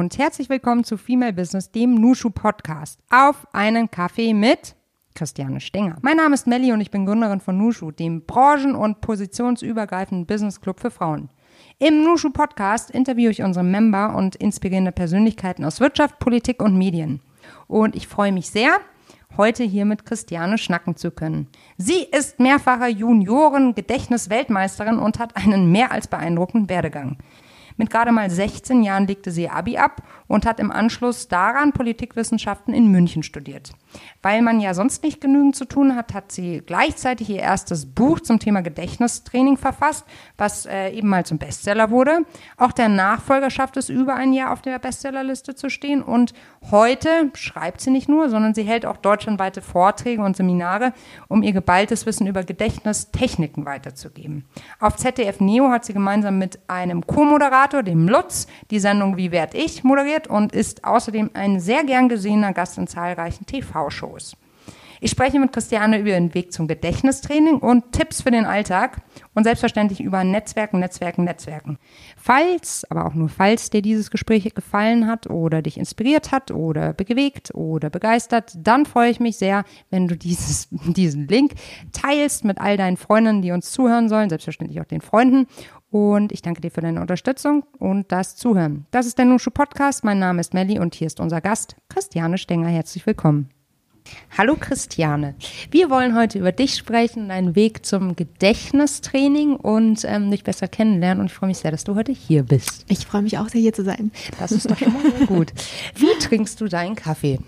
Und herzlich willkommen zu Female Business, dem Nushu Podcast. Auf einen Kaffee mit Christiane Stenger. Mein Name ist Melli und ich bin Gründerin von Nushu, dem branchen- und positionsübergreifenden Business Club für Frauen. Im Nushu Podcast interviewe ich unsere Member und inspirierende Persönlichkeiten aus Wirtschaft, Politik und Medien. Und ich freue mich sehr, heute hier mit Christiane schnacken zu können. Sie ist mehrfache Junioren-Gedächtnis-Weltmeisterin und hat einen mehr als beeindruckenden Werdegang. Mit gerade mal 16 Jahren legte sie Abi ab und hat im Anschluss daran Politikwissenschaften in München studiert. Weil man ja sonst nicht genügend zu tun hat, hat sie gleichzeitig ihr erstes Buch zum Thema Gedächtnistraining verfasst, was äh, eben mal zum Bestseller wurde. Auch der Nachfolger schafft es über ein Jahr auf der Bestsellerliste zu stehen und heute schreibt sie nicht nur, sondern sie hält auch deutschlandweite Vorträge und Seminare, um ihr geballtes Wissen über Gedächtnistechniken weiterzugeben. Auf ZDF Neo hat sie gemeinsam mit einem Co-Moderator, dem Lutz, die Sendung Wie werd ich moderiert und ist außerdem ein sehr gern gesehener Gast in zahlreichen TV-Shows. Shows. Ich spreche mit Christiane über den Weg zum Gedächtnistraining und Tipps für den Alltag und selbstverständlich über Netzwerken, Netzwerken, Netzwerken. Falls, aber auch nur falls dir dieses Gespräch gefallen hat oder dich inspiriert hat oder bewegt oder begeistert, dann freue ich mich sehr, wenn du dieses, diesen Link teilst mit all deinen Freundinnen, die uns zuhören sollen, selbstverständlich auch den Freunden. Und ich danke dir für deine Unterstützung und das Zuhören. Das ist der Nushu Podcast. Mein Name ist Melli und hier ist unser Gast, Christiane Stenger. Herzlich willkommen. Hallo Christiane. Wir wollen heute über dich sprechen, deinen Weg zum Gedächtnistraining und ähm, dich besser kennenlernen. Und ich freue mich sehr, dass du heute hier bist. Ich freue mich auch sehr, hier zu sein. Das ist doch schon mal gut. Wie trinkst du deinen Kaffee?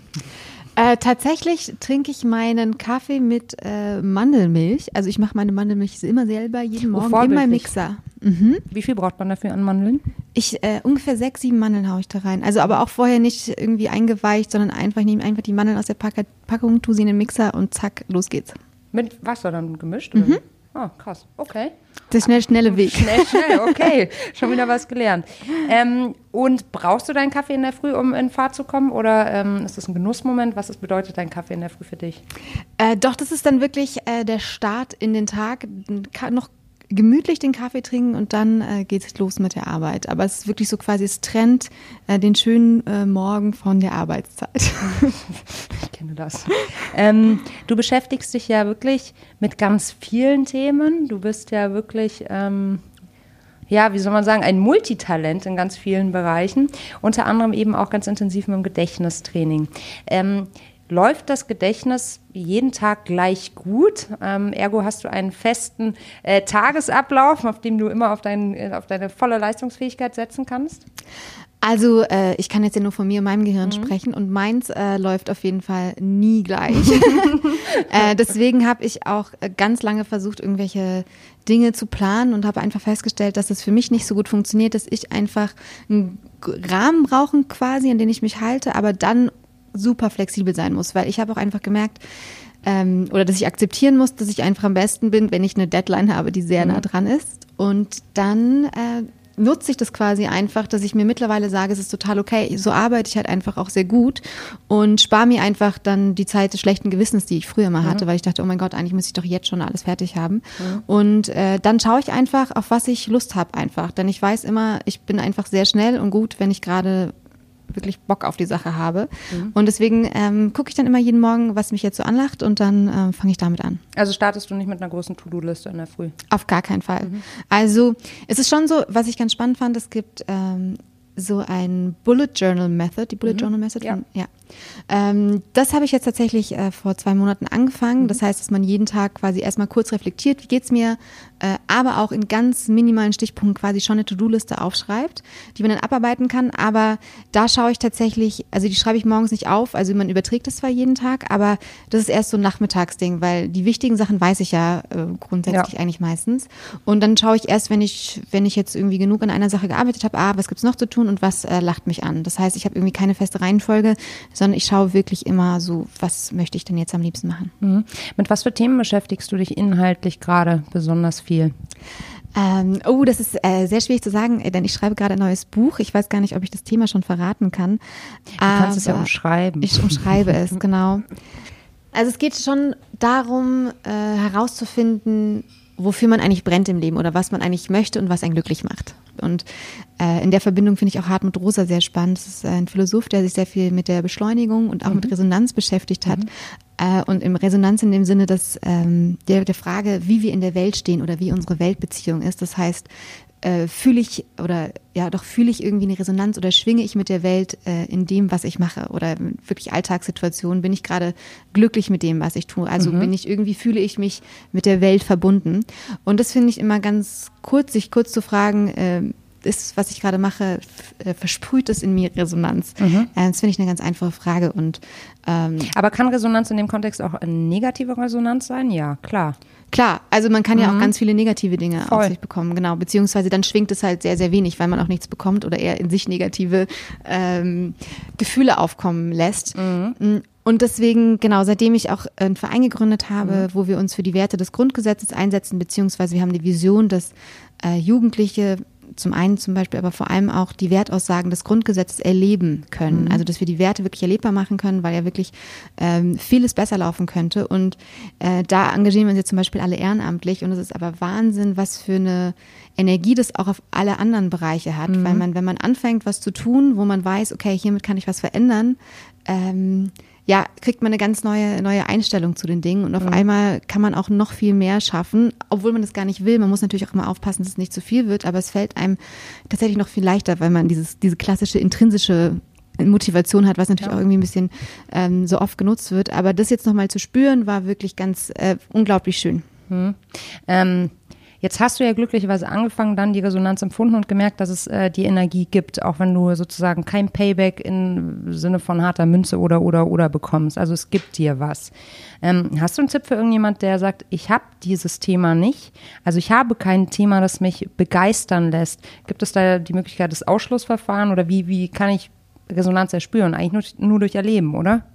Äh, tatsächlich trinke ich meinen Kaffee mit äh, Mandelmilch. Also ich mache meine Mandelmilch immer selber jeden Morgen in meinem Mixer. Mhm. Wie viel braucht man dafür an Mandeln? Ich äh, ungefähr sechs, sieben Mandeln haue ich da rein. Also aber auch vorher nicht irgendwie eingeweicht, sondern einfach ich nehme einfach die Mandeln aus der Pack Packung, tue sie in den Mixer und zack, los geht's. Mit Wasser dann gemischt? Mhm. Oh, krass. Okay. Der schnell, schnelle Weg. Schnell, schnell, okay. Schon wieder was gelernt. Ähm, und brauchst du deinen Kaffee in der Früh, um in Fahrt zu kommen? Oder ähm, ist das ein Genussmoment? Was bedeutet dein Kaffee in der Früh für dich? Äh, doch, das ist dann wirklich äh, der Start in den Tag. Noch gemütlich den Kaffee trinken und dann äh, geht es los mit der Arbeit. Aber es ist wirklich so quasi, es trennt äh, den schönen äh, Morgen von der Arbeitszeit. ich kenne das. Ähm, du beschäftigst dich ja wirklich mit ganz vielen Themen. Du bist ja wirklich... Ähm ja, wie soll man sagen, ein Multitalent in ganz vielen Bereichen, unter anderem eben auch ganz intensiv mit dem Gedächtnistraining. Ähm, läuft das Gedächtnis jeden Tag gleich gut. Ähm, ergo hast du einen festen äh, Tagesablauf, auf dem du immer auf, dein, äh, auf deine volle Leistungsfähigkeit setzen kannst? Also äh, ich kann jetzt ja nur von mir und meinem Gehirn mhm. sprechen und meins äh, läuft auf jeden Fall nie gleich. äh, deswegen habe ich auch äh, ganz lange versucht, irgendwelche Dinge zu planen und habe einfach festgestellt, dass es für mich nicht so gut funktioniert, dass ich einfach einen Rahmen brauche quasi, an den ich mich halte, aber dann super flexibel sein muss, weil ich habe auch einfach gemerkt, ähm, oder dass ich akzeptieren muss, dass ich einfach am besten bin, wenn ich eine Deadline habe, die sehr nah mhm. dran ist. Und dann äh, nutze ich das quasi einfach, dass ich mir mittlerweile sage, es ist total okay, so arbeite ich halt einfach auch sehr gut und spare mir einfach dann die Zeit des schlechten Gewissens, die ich früher mal hatte, mhm. weil ich dachte, oh mein Gott, eigentlich müsste ich doch jetzt schon alles fertig haben. Mhm. Und äh, dann schaue ich einfach, auf was ich Lust habe einfach, denn ich weiß immer, ich bin einfach sehr schnell und gut, wenn ich gerade wirklich Bock auf die Sache habe. Mhm. Und deswegen ähm, gucke ich dann immer jeden Morgen, was mich jetzt so anlacht und dann ähm, fange ich damit an. Also startest du nicht mit einer großen To-Do-Liste in der Früh? Auf gar keinen Fall. Mhm. Also es ist schon so, was ich ganz spannend fand, es gibt ähm, so ein Bullet Journal Method, die Bullet mhm. Journal Method. Ja. Von, ja. Ähm, das habe ich jetzt tatsächlich äh, vor zwei Monaten angefangen. Mhm. Das heißt, dass man jeden Tag quasi erstmal kurz reflektiert, wie geht's mir, äh, aber auch in ganz minimalen Stichpunkten quasi schon eine To-Do-Liste aufschreibt, die man dann abarbeiten kann. Aber da schaue ich tatsächlich, also die schreibe ich morgens nicht auf, also man überträgt das zwar jeden Tag, aber das ist erst so ein Nachmittagsding, weil die wichtigen Sachen weiß ich ja äh, grundsätzlich ja. eigentlich meistens. Und dann schaue ich erst, wenn ich, wenn ich jetzt irgendwie genug an einer Sache gearbeitet habe, ah, was gibt's noch zu tun und was äh, lacht mich an. Das heißt, ich habe irgendwie keine feste Reihenfolge, sondern ich schaue wirklich immer so, was möchte ich denn jetzt am liebsten machen. Mhm. Mit was für Themen beschäftigst du dich inhaltlich gerade besonders viel? Ähm, oh, das ist äh, sehr schwierig zu sagen, äh, denn ich schreibe gerade ein neues Buch. Ich weiß gar nicht, ob ich das Thema schon verraten kann. Du kannst es ja umschreiben. Ich umschreibe es, genau. Also es geht schon darum, äh, herauszufinden, wofür man eigentlich brennt im Leben oder was man eigentlich möchte und was einen glücklich macht. Und äh, in der Verbindung finde ich auch Hartmut Rosa sehr spannend. Das ist ein Philosoph, der sich sehr viel mit der Beschleunigung und auch mhm. mit Resonanz beschäftigt hat. Mhm. Äh, und im Resonanz in dem Sinne, dass ähm, der, der Frage, wie wir in der Welt stehen oder wie unsere Weltbeziehung ist. Das heißt, äh, fühle ich oder ja doch fühle ich irgendwie eine Resonanz oder schwinge ich mit der Welt äh, in dem, was ich mache oder wirklich Alltagssituationen, bin ich gerade glücklich mit dem, was ich tue. Also mhm. bin ich irgendwie fühle ich mich mit der Welt verbunden. Und das finde ich immer ganz kurz, sich kurz zu fragen, äh, ist, was ich gerade mache, äh, versprüht es in mir Resonanz? Mhm. Äh, das finde ich eine ganz einfache Frage. Und, ähm, Aber kann Resonanz in dem Kontext auch eine negative Resonanz sein? Ja, klar. Klar, also man kann mhm. ja auch mhm. ganz viele negative Dinge Voll. auf sich bekommen, genau. Beziehungsweise dann schwingt es halt sehr, sehr wenig, weil man auch nichts bekommt oder eher in sich negative ähm, Gefühle aufkommen lässt. Mhm. Mm, und deswegen, genau, seitdem ich auch einen Verein gegründet habe, mhm. wo wir uns für die Werte des Grundgesetzes einsetzen, beziehungsweise wir haben die Vision, dass äh, Jugendliche zum einen zum Beispiel, aber vor allem auch die Wertaussagen des Grundgesetzes erleben können. Mhm. Also dass wir die Werte wirklich erlebbar machen können, weil ja wirklich ähm, vieles besser laufen könnte. Und äh, da engagieren wir uns jetzt zum Beispiel alle ehrenamtlich. Und es ist aber Wahnsinn, was für eine Energie das auch auf alle anderen Bereiche hat. Mhm. Weil man, wenn man anfängt, was zu tun, wo man weiß, okay, hiermit kann ich was verändern, ähm, ja, kriegt man eine ganz neue, neue Einstellung zu den Dingen und auf mhm. einmal kann man auch noch viel mehr schaffen, obwohl man das gar nicht will. Man muss natürlich auch immer aufpassen, dass es nicht zu viel wird, aber es fällt einem tatsächlich noch viel leichter, weil man dieses, diese klassische intrinsische Motivation hat, was natürlich ja. auch irgendwie ein bisschen ähm, so oft genutzt wird. Aber das jetzt nochmal zu spüren, war wirklich ganz äh, unglaublich schön. Mhm. Ähm Jetzt hast du ja glücklicherweise angefangen, dann die Resonanz empfunden und gemerkt, dass es äh, die Energie gibt, auch wenn du sozusagen kein Payback im Sinne von harter Münze oder oder oder bekommst. Also es gibt dir was. Ähm, hast du einen Tipp für irgendjemand, der sagt, ich habe dieses Thema nicht? Also ich habe kein Thema, das mich begeistern lässt. Gibt es da die Möglichkeit des Ausschlussverfahrens oder wie, wie kann ich Resonanz erspüren? Eigentlich nur, nur durch Erleben, oder?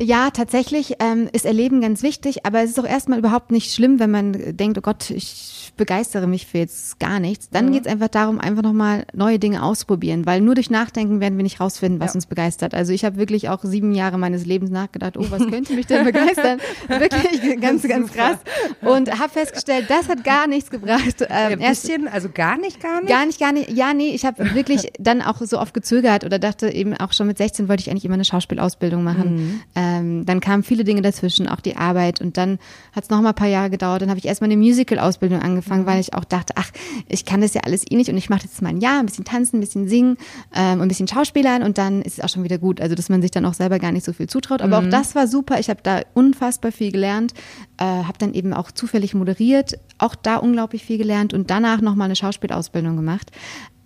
Ja, tatsächlich ähm, ist Erleben ganz wichtig, aber es ist auch erstmal überhaupt nicht schlimm, wenn man denkt, oh Gott, ich begeistere mich für jetzt gar nichts. Dann mhm. geht es einfach darum, einfach nochmal neue Dinge ausprobieren, weil nur durch Nachdenken werden wir nicht rausfinden, was ja. uns begeistert. Also ich habe wirklich auch sieben Jahre meines Lebens nachgedacht, oh, was könnte mich denn begeistern? wirklich ganz, ganz krass. Und habe festgestellt, das hat gar nichts gebracht. Ähm, ja, bisschen, also gar nicht, gar nicht? Gar nicht, gar nicht. Ja, nee, ich habe wirklich dann auch so oft gezögert oder dachte eben auch schon mit 16 wollte ich eigentlich immer eine Schauspielausbildung machen. Mhm. Ähm, dann kamen viele Dinge dazwischen, auch die Arbeit und dann hat es noch mal ein paar Jahre gedauert. Dann habe ich erstmal eine Musical-Ausbildung angefangen angefangen, weil ich auch dachte, ach, ich kann das ja alles eh nicht und ich mache jetzt mal ein Jahr, ein bisschen tanzen, ein bisschen singen ähm, ein bisschen Schauspielern und dann ist es auch schon wieder gut. Also, dass man sich dann auch selber gar nicht so viel zutraut. Aber mhm. auch das war super. Ich habe da unfassbar viel gelernt, äh, habe dann eben auch zufällig moderiert, auch da unglaublich viel gelernt und danach nochmal eine Schauspielausbildung gemacht.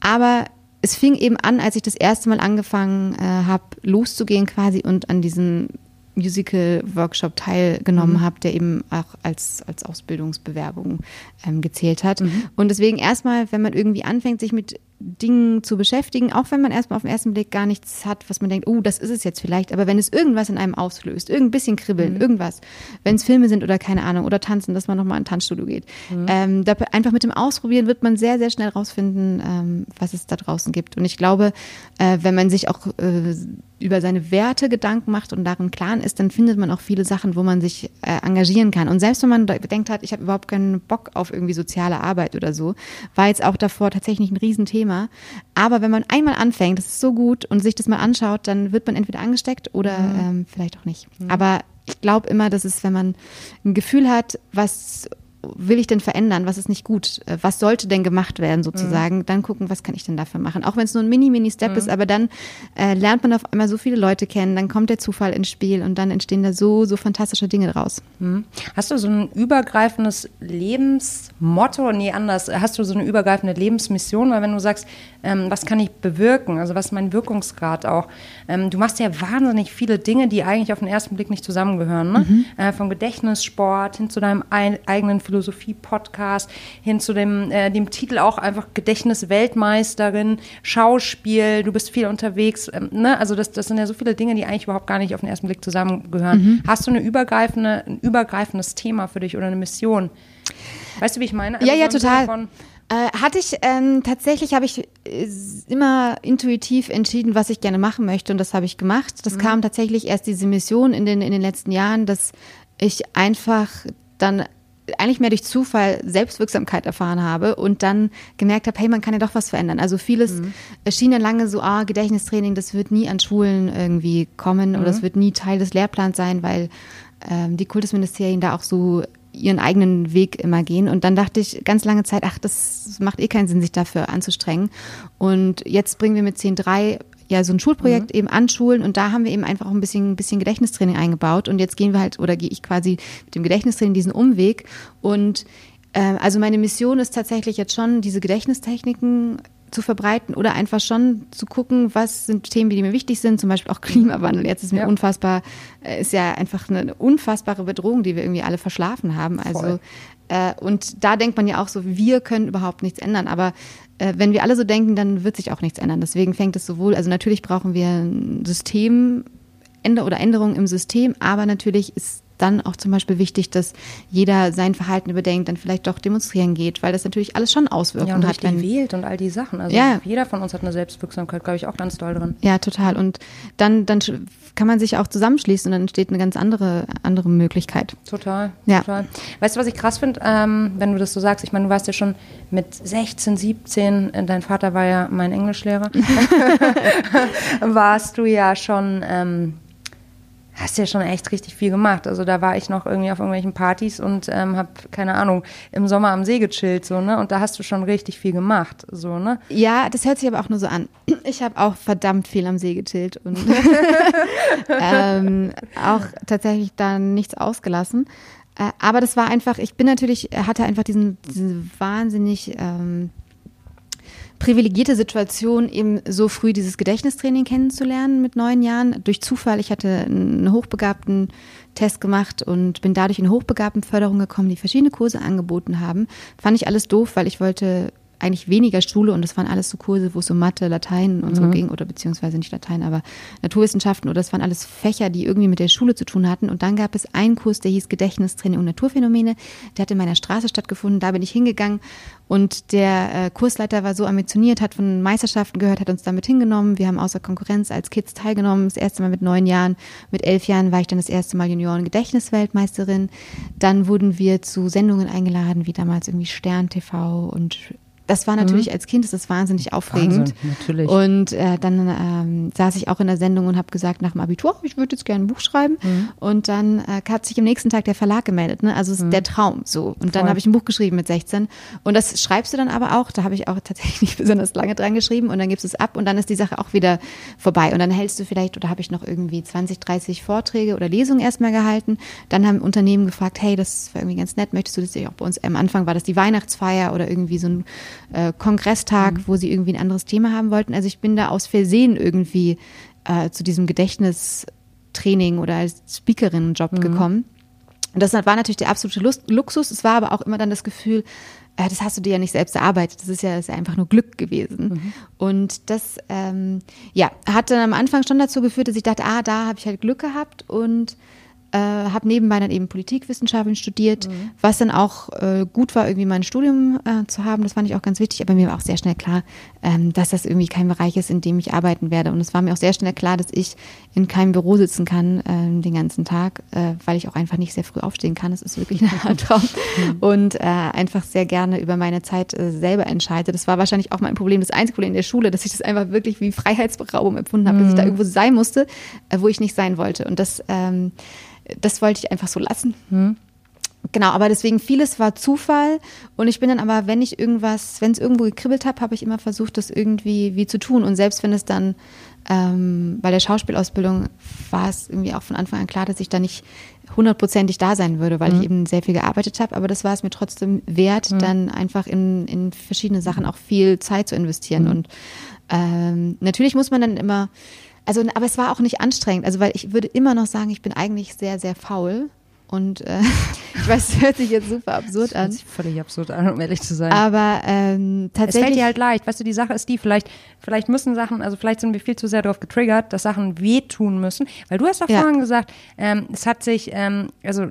Aber es fing eben an, als ich das erste Mal angefangen äh, habe, loszugehen quasi und an diesem Musical-Workshop teilgenommen mhm. habe, der eben auch als, als Ausbildungsbewerbung ähm, gezählt hat. Mhm. Und deswegen erstmal, wenn man irgendwie anfängt, sich mit Dingen zu beschäftigen, auch wenn man erstmal auf den ersten Blick gar nichts hat, was man denkt, oh, das ist es jetzt vielleicht, aber wenn es irgendwas in einem auslöst, irgendein bisschen kribbeln, mhm. irgendwas, wenn es Filme sind oder keine Ahnung, oder tanzen, dass man nochmal in ein Tanzstudio geht, mhm. ähm, da, einfach mit dem Ausprobieren wird man sehr, sehr schnell rausfinden, ähm, was es da draußen gibt. Und ich glaube, äh, wenn man sich auch äh, über seine Werte Gedanken macht und darin klar ist, dann findet man auch viele Sachen, wo man sich äh, engagieren kann. Und selbst wenn man denkt hat, ich habe überhaupt keinen Bock auf irgendwie soziale Arbeit oder so, war jetzt auch davor tatsächlich ein Riesenthema. Aber wenn man einmal anfängt, das ist so gut und sich das mal anschaut, dann wird man entweder angesteckt oder mhm. ähm, vielleicht auch nicht. Mhm. Aber ich glaube immer, dass es, wenn man ein Gefühl hat, was will ich denn verändern? Was ist nicht gut? Äh, was sollte denn gemacht werden sozusagen? Mhm. Dann gucken, was kann ich denn dafür machen? Auch wenn es nur ein Mini-Mini-Step mhm. ist, aber dann äh, lernt man auf einmal so viele Leute kennen, dann kommt der Zufall ins Spiel und dann entstehen da so, so fantastische Dinge draus. Mhm. Hast du so ein übergreifendes Lebensmotto? Nee, anders. Hast du so eine übergreifende Lebensmission? Weil wenn du sagst, ähm, was kann ich bewirken? Also was ist mein Wirkungsgrad auch? Ähm, du machst ja wahnsinnig viele Dinge, die eigentlich auf den ersten Blick nicht zusammengehören. Ne? Mhm. Äh, vom Gedächtnissport hin zu deinem eigenen Philosophie-Podcast hin zu dem, äh, dem Titel auch einfach Gedächtnis-Weltmeisterin, Schauspiel, du bist viel unterwegs. Ähm, ne? Also das, das sind ja so viele Dinge, die eigentlich überhaupt gar nicht auf den ersten Blick zusammengehören. Mhm. Hast du eine übergreifende, ein übergreifendes Thema für dich oder eine Mission? Weißt du, wie ich meine? Also ja, ja, total. Äh, hatte ich, ähm, tatsächlich habe ich äh, immer intuitiv entschieden, was ich gerne machen möchte und das habe ich gemacht. Das mhm. kam tatsächlich erst diese Mission in den, in den letzten Jahren, dass ich einfach dann eigentlich mehr durch Zufall Selbstwirksamkeit erfahren habe und dann gemerkt habe, hey, man kann ja doch was verändern. Also vieles mhm. schien dann lange so, ah, Gedächtnistraining, das wird nie an Schulen irgendwie kommen mhm. oder es wird nie Teil des Lehrplans sein, weil ähm, die Kultusministerien da auch so ihren eigenen Weg immer gehen. Und dann dachte ich ganz lange Zeit, ach, das macht eh keinen Sinn, sich dafür anzustrengen. Und jetzt bringen wir mit 10.3 ja so ein Schulprojekt mhm. eben an Schulen und da haben wir eben einfach auch ein bisschen, ein bisschen Gedächtnistraining eingebaut. Und jetzt gehen wir halt, oder gehe ich quasi mit dem Gedächtnistraining diesen Umweg. Und äh, also meine Mission ist tatsächlich jetzt schon, diese Gedächtnistechniken zu verbreiten oder einfach schon zu gucken, was sind Themen, die mir wichtig sind, zum Beispiel auch Klimawandel. Jetzt ist mir ja. unfassbar, äh, ist ja einfach eine unfassbare Bedrohung, die wir irgendwie alle verschlafen haben. Also äh, und da denkt man ja auch so, wir können überhaupt nichts ändern. Aber wenn wir alle so denken, dann wird sich auch nichts ändern. Deswegen fängt es sowohl, also natürlich brauchen wir ein System oder Änderungen im System, aber natürlich ist dann auch zum Beispiel wichtig, dass jeder sein Verhalten überdenkt, dann vielleicht doch demonstrieren geht, weil das natürlich alles schon Auswirkungen ja, und hat. Wenn wählt und all die Sachen. Also ja. jeder von uns hat eine Selbstwirksamkeit, glaube ich, auch ganz doll drin. Ja, total. Und dann, dann kann man sich auch zusammenschließen und dann entsteht eine ganz andere, andere Möglichkeit. Total. Ja. Total. Weißt du, was ich krass finde, ähm, wenn du das so sagst? Ich meine, du warst ja schon mit 16, 17, äh, dein Vater war ja mein Englischlehrer, warst du ja schon ähm, hast ja schon echt richtig viel gemacht. Also da war ich noch irgendwie auf irgendwelchen Partys und ähm, habe keine Ahnung im Sommer am See gechillt so ne und da hast du schon richtig viel gemacht so ne. Ja, das hört sich aber auch nur so an. Ich habe auch verdammt viel am See gechillt und ähm, auch tatsächlich da nichts ausgelassen. Äh, aber das war einfach. Ich bin natürlich hatte einfach diesen, diesen wahnsinnig ähm, privilegierte Situation, eben so früh dieses Gedächtnistraining kennenzulernen mit neun Jahren. Durch Zufall, ich hatte einen hochbegabten Test gemacht und bin dadurch in Hochbegabtenförderung gekommen, die verschiedene Kurse angeboten haben. Fand ich alles doof, weil ich wollte eigentlich weniger Schule und das waren alles so Kurse, wo es um Mathe, Latein und so mhm. ging oder beziehungsweise nicht Latein, aber Naturwissenschaften oder das waren alles Fächer, die irgendwie mit der Schule zu tun hatten. Und dann gab es einen Kurs, der hieß Gedächtnistraining und Naturphänomene. Der hat in meiner Straße stattgefunden. Da bin ich hingegangen und der äh, Kursleiter war so ambitioniert, hat von Meisterschaften gehört, hat uns damit hingenommen. Wir haben außer Konkurrenz als Kids teilgenommen. Das erste Mal mit neun Jahren. Mit elf Jahren war ich dann das erste Mal Junioren-Gedächtnisweltmeisterin. Dann wurden wir zu Sendungen eingeladen, wie damals irgendwie Stern TV und das war natürlich mhm. als Kind ist das wahnsinnig aufregend. Wahnsinn, natürlich. Und äh, dann ähm, saß ich auch in der Sendung und habe gesagt nach dem Abitur, ich würde jetzt gerne ein Buch schreiben. Mhm. Und dann äh, hat sich am nächsten Tag der Verlag gemeldet. Ne? Also es ist mhm. der Traum so. Und dann habe ich ein Buch geschrieben mit 16. Und das schreibst du dann aber auch. Da habe ich auch tatsächlich nicht besonders lange dran geschrieben. Und dann gibst du es ab und dann ist die Sache auch wieder vorbei. Und dann hältst du vielleicht oder habe ich noch irgendwie 20, 30 Vorträge oder Lesungen erstmal gehalten. Dann haben Unternehmen gefragt, hey, das war irgendwie ganz nett. Möchtest du das auch bei uns? Am Anfang war das die Weihnachtsfeier oder irgendwie so ein äh, Kongresstag, mhm. wo sie irgendwie ein anderes Thema haben wollten. Also ich bin da aus Versehen irgendwie äh, zu diesem Gedächtnistraining oder als Speakerin-Job mhm. gekommen. Und das war natürlich der absolute Lust, Luxus. Es war aber auch immer dann das Gefühl, äh, das hast du dir ja nicht selbst erarbeitet. Das ist ja, das ist ja einfach nur Glück gewesen. Mhm. Und das, ähm, ja, hat dann am Anfang schon dazu geführt, dass ich dachte, ah, da habe ich halt Glück gehabt und äh, habe nebenbei dann eben Politikwissenschaften studiert, mhm. was dann auch äh, gut war, irgendwie mein Studium äh, zu haben. Das fand ich auch ganz wichtig. Aber mir war auch sehr schnell klar, ähm, dass das irgendwie kein Bereich ist, in dem ich arbeiten werde. Und es war mir auch sehr schnell klar, dass ich in keinem Büro sitzen kann äh, den ganzen Tag, äh, weil ich auch einfach nicht sehr früh aufstehen kann. Das ist wirklich ein Traum. Mhm. Und äh, einfach sehr gerne über meine Zeit äh, selber entscheide. Das war wahrscheinlich auch mein Problem, das einzige Problem in der Schule, dass ich das einfach wirklich wie Freiheitsberaubung empfunden habe, mhm. dass ich da mhm. irgendwo sein musste, äh, wo ich nicht sein wollte. Und das ähm, das wollte ich einfach so lassen. Hm. Genau, aber deswegen vieles war Zufall und ich bin dann aber, wenn ich irgendwas, wenn es irgendwo gekribbelt habe, habe ich immer versucht, das irgendwie wie zu tun und selbst wenn es dann ähm, bei der Schauspielausbildung war es irgendwie auch von Anfang an klar, dass ich da nicht hundertprozentig da sein würde, weil mhm. ich eben sehr viel gearbeitet habe, aber das war es mir trotzdem wert, mhm. dann einfach in, in verschiedene Sachen auch viel Zeit zu investieren mhm. und ähm, natürlich muss man dann immer also, aber es war auch nicht anstrengend. Also, weil ich würde immer noch sagen, ich bin eigentlich sehr, sehr faul. Und äh, ich weiß, es hört sich jetzt super absurd Das an. hört sich völlig absurd an, um ehrlich zu sein. Aber ähm, es fällt tatsächlich. dir halt leicht. Weißt du, die Sache ist die, vielleicht, vielleicht müssen Sachen, also vielleicht sind wir viel zu sehr darauf getriggert, dass Sachen wehtun müssen. Weil du hast doch Ja. vorhin gesagt, ähm, es hat sich, ähm, also,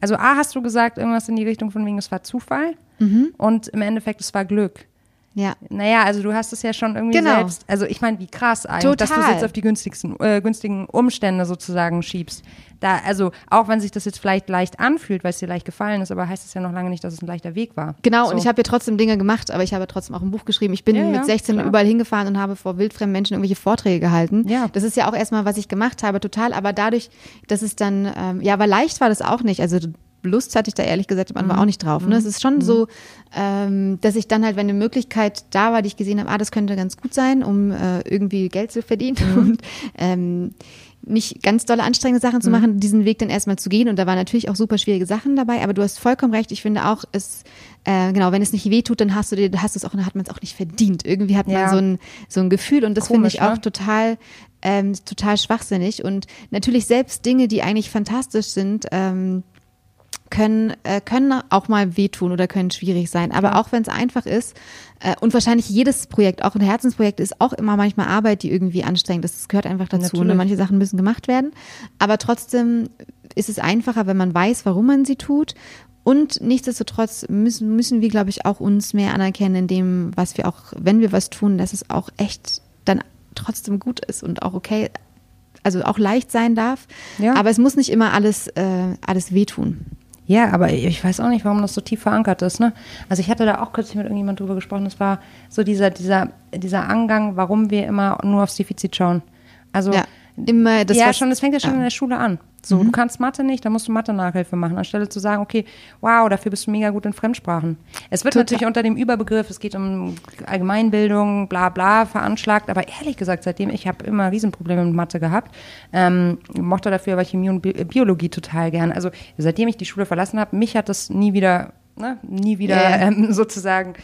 also A hast du gesagt, irgendwas in die Richtung von wegen, es war Zufall Mhm. und im Endeffekt, es war Glück. Ja, Naja, also du hast es ja schon irgendwie Genau. selbst, also ich meine, wie krass eigentlich, dass du es jetzt auf die günstigsten, äh, günstigen Umstände sozusagen schiebst. Da, also auch wenn sich das jetzt vielleicht leicht anfühlt, weil es dir leicht gefallen ist, aber heißt es ja noch lange nicht, dass es ein leichter Weg war. Genau, so. und ich habe ja trotzdem Dinge gemacht, aber ich habe trotzdem auch ein Buch geschrieben. Ich bin Ja, ja, mit 16 klar. überall hingefahren und habe vor wildfremden Menschen irgendwelche Vorträge gehalten. Ja. Das ist ja auch erstmal, was ich gemacht habe, total. Aber dadurch, dass es dann, ähm, ja, aber leicht war das auch nicht. Also Lust hatte ich da ehrlich gesagt am Mhm. Anfang auch nicht drauf. Ne? Es ist schon so, ähm, dass ich dann halt, wenn eine Möglichkeit da war, die ich gesehen habe, ah, das könnte ganz gut sein, um äh, irgendwie Geld zu verdienen Mhm. und ähm, nicht ganz dolle anstrengende Sachen Mhm. zu machen, diesen Weg dann erstmal zu gehen. Und da waren natürlich auch super schwierige Sachen dabei, aber du hast vollkommen recht. Ich finde auch, es, äh, genau, wenn es nicht weh tut, dann hast du dir, hast du es auch, dann hat man es auch nicht verdient. Irgendwie hat man Ja. so ein, so ein Gefühl und das finde ich auch ne? total, ähm, total schwachsinnig. Und natürlich selbst Dinge, die eigentlich fantastisch sind, ähm, können, äh, können auch mal wehtun oder können schwierig sein. Aber auch wenn es einfach ist, äh, und wahrscheinlich jedes Projekt, auch ein Herzensprojekt, ist auch immer manchmal Arbeit, die irgendwie anstrengend ist. Das gehört einfach dazu. Natürlich. Ne? Manche Sachen müssen gemacht werden. Aber trotzdem ist es einfacher, wenn man weiß, warum man sie tut. Und nichtsdestotrotz müssen, müssen wir, glaube ich, auch uns mehr anerkennen in dem, was wir auch, wenn wir was tun, dass es auch echt dann trotzdem gut ist und auch okay, also auch leicht sein darf. Ja. Aber es muss nicht immer alles, äh, alles wehtun. Ja, aber ich weiß auch nicht, warum das so tief verankert ist. Ne? Also ich hatte da auch kürzlich mit irgendjemand drüber gesprochen. Das war so dieser, dieser, dieser Angang, warum wir immer nur aufs Defizit schauen. Also Ja, immer das, ja, schon, das fängt ja schon ja. in der Schule an. So, du kannst Mathe nicht, dann musst du Mathe-Nachhilfe machen, anstelle zu sagen, okay, wow, dafür bist du mega gut in Fremdsprachen. Es wird Total. natürlich unter dem Überbegriff, es geht um Allgemeinbildung, bla bla, veranschlagt, aber ehrlich gesagt, seitdem ich habe immer Riesenprobleme mit Mathe gehabt, ähm, mochte dafür aber Chemie und Bi Biologie total gern. Also seitdem ich die Schule verlassen habe, mich hat das nie wieder, ne, nie wieder ja. ähm, sozusagen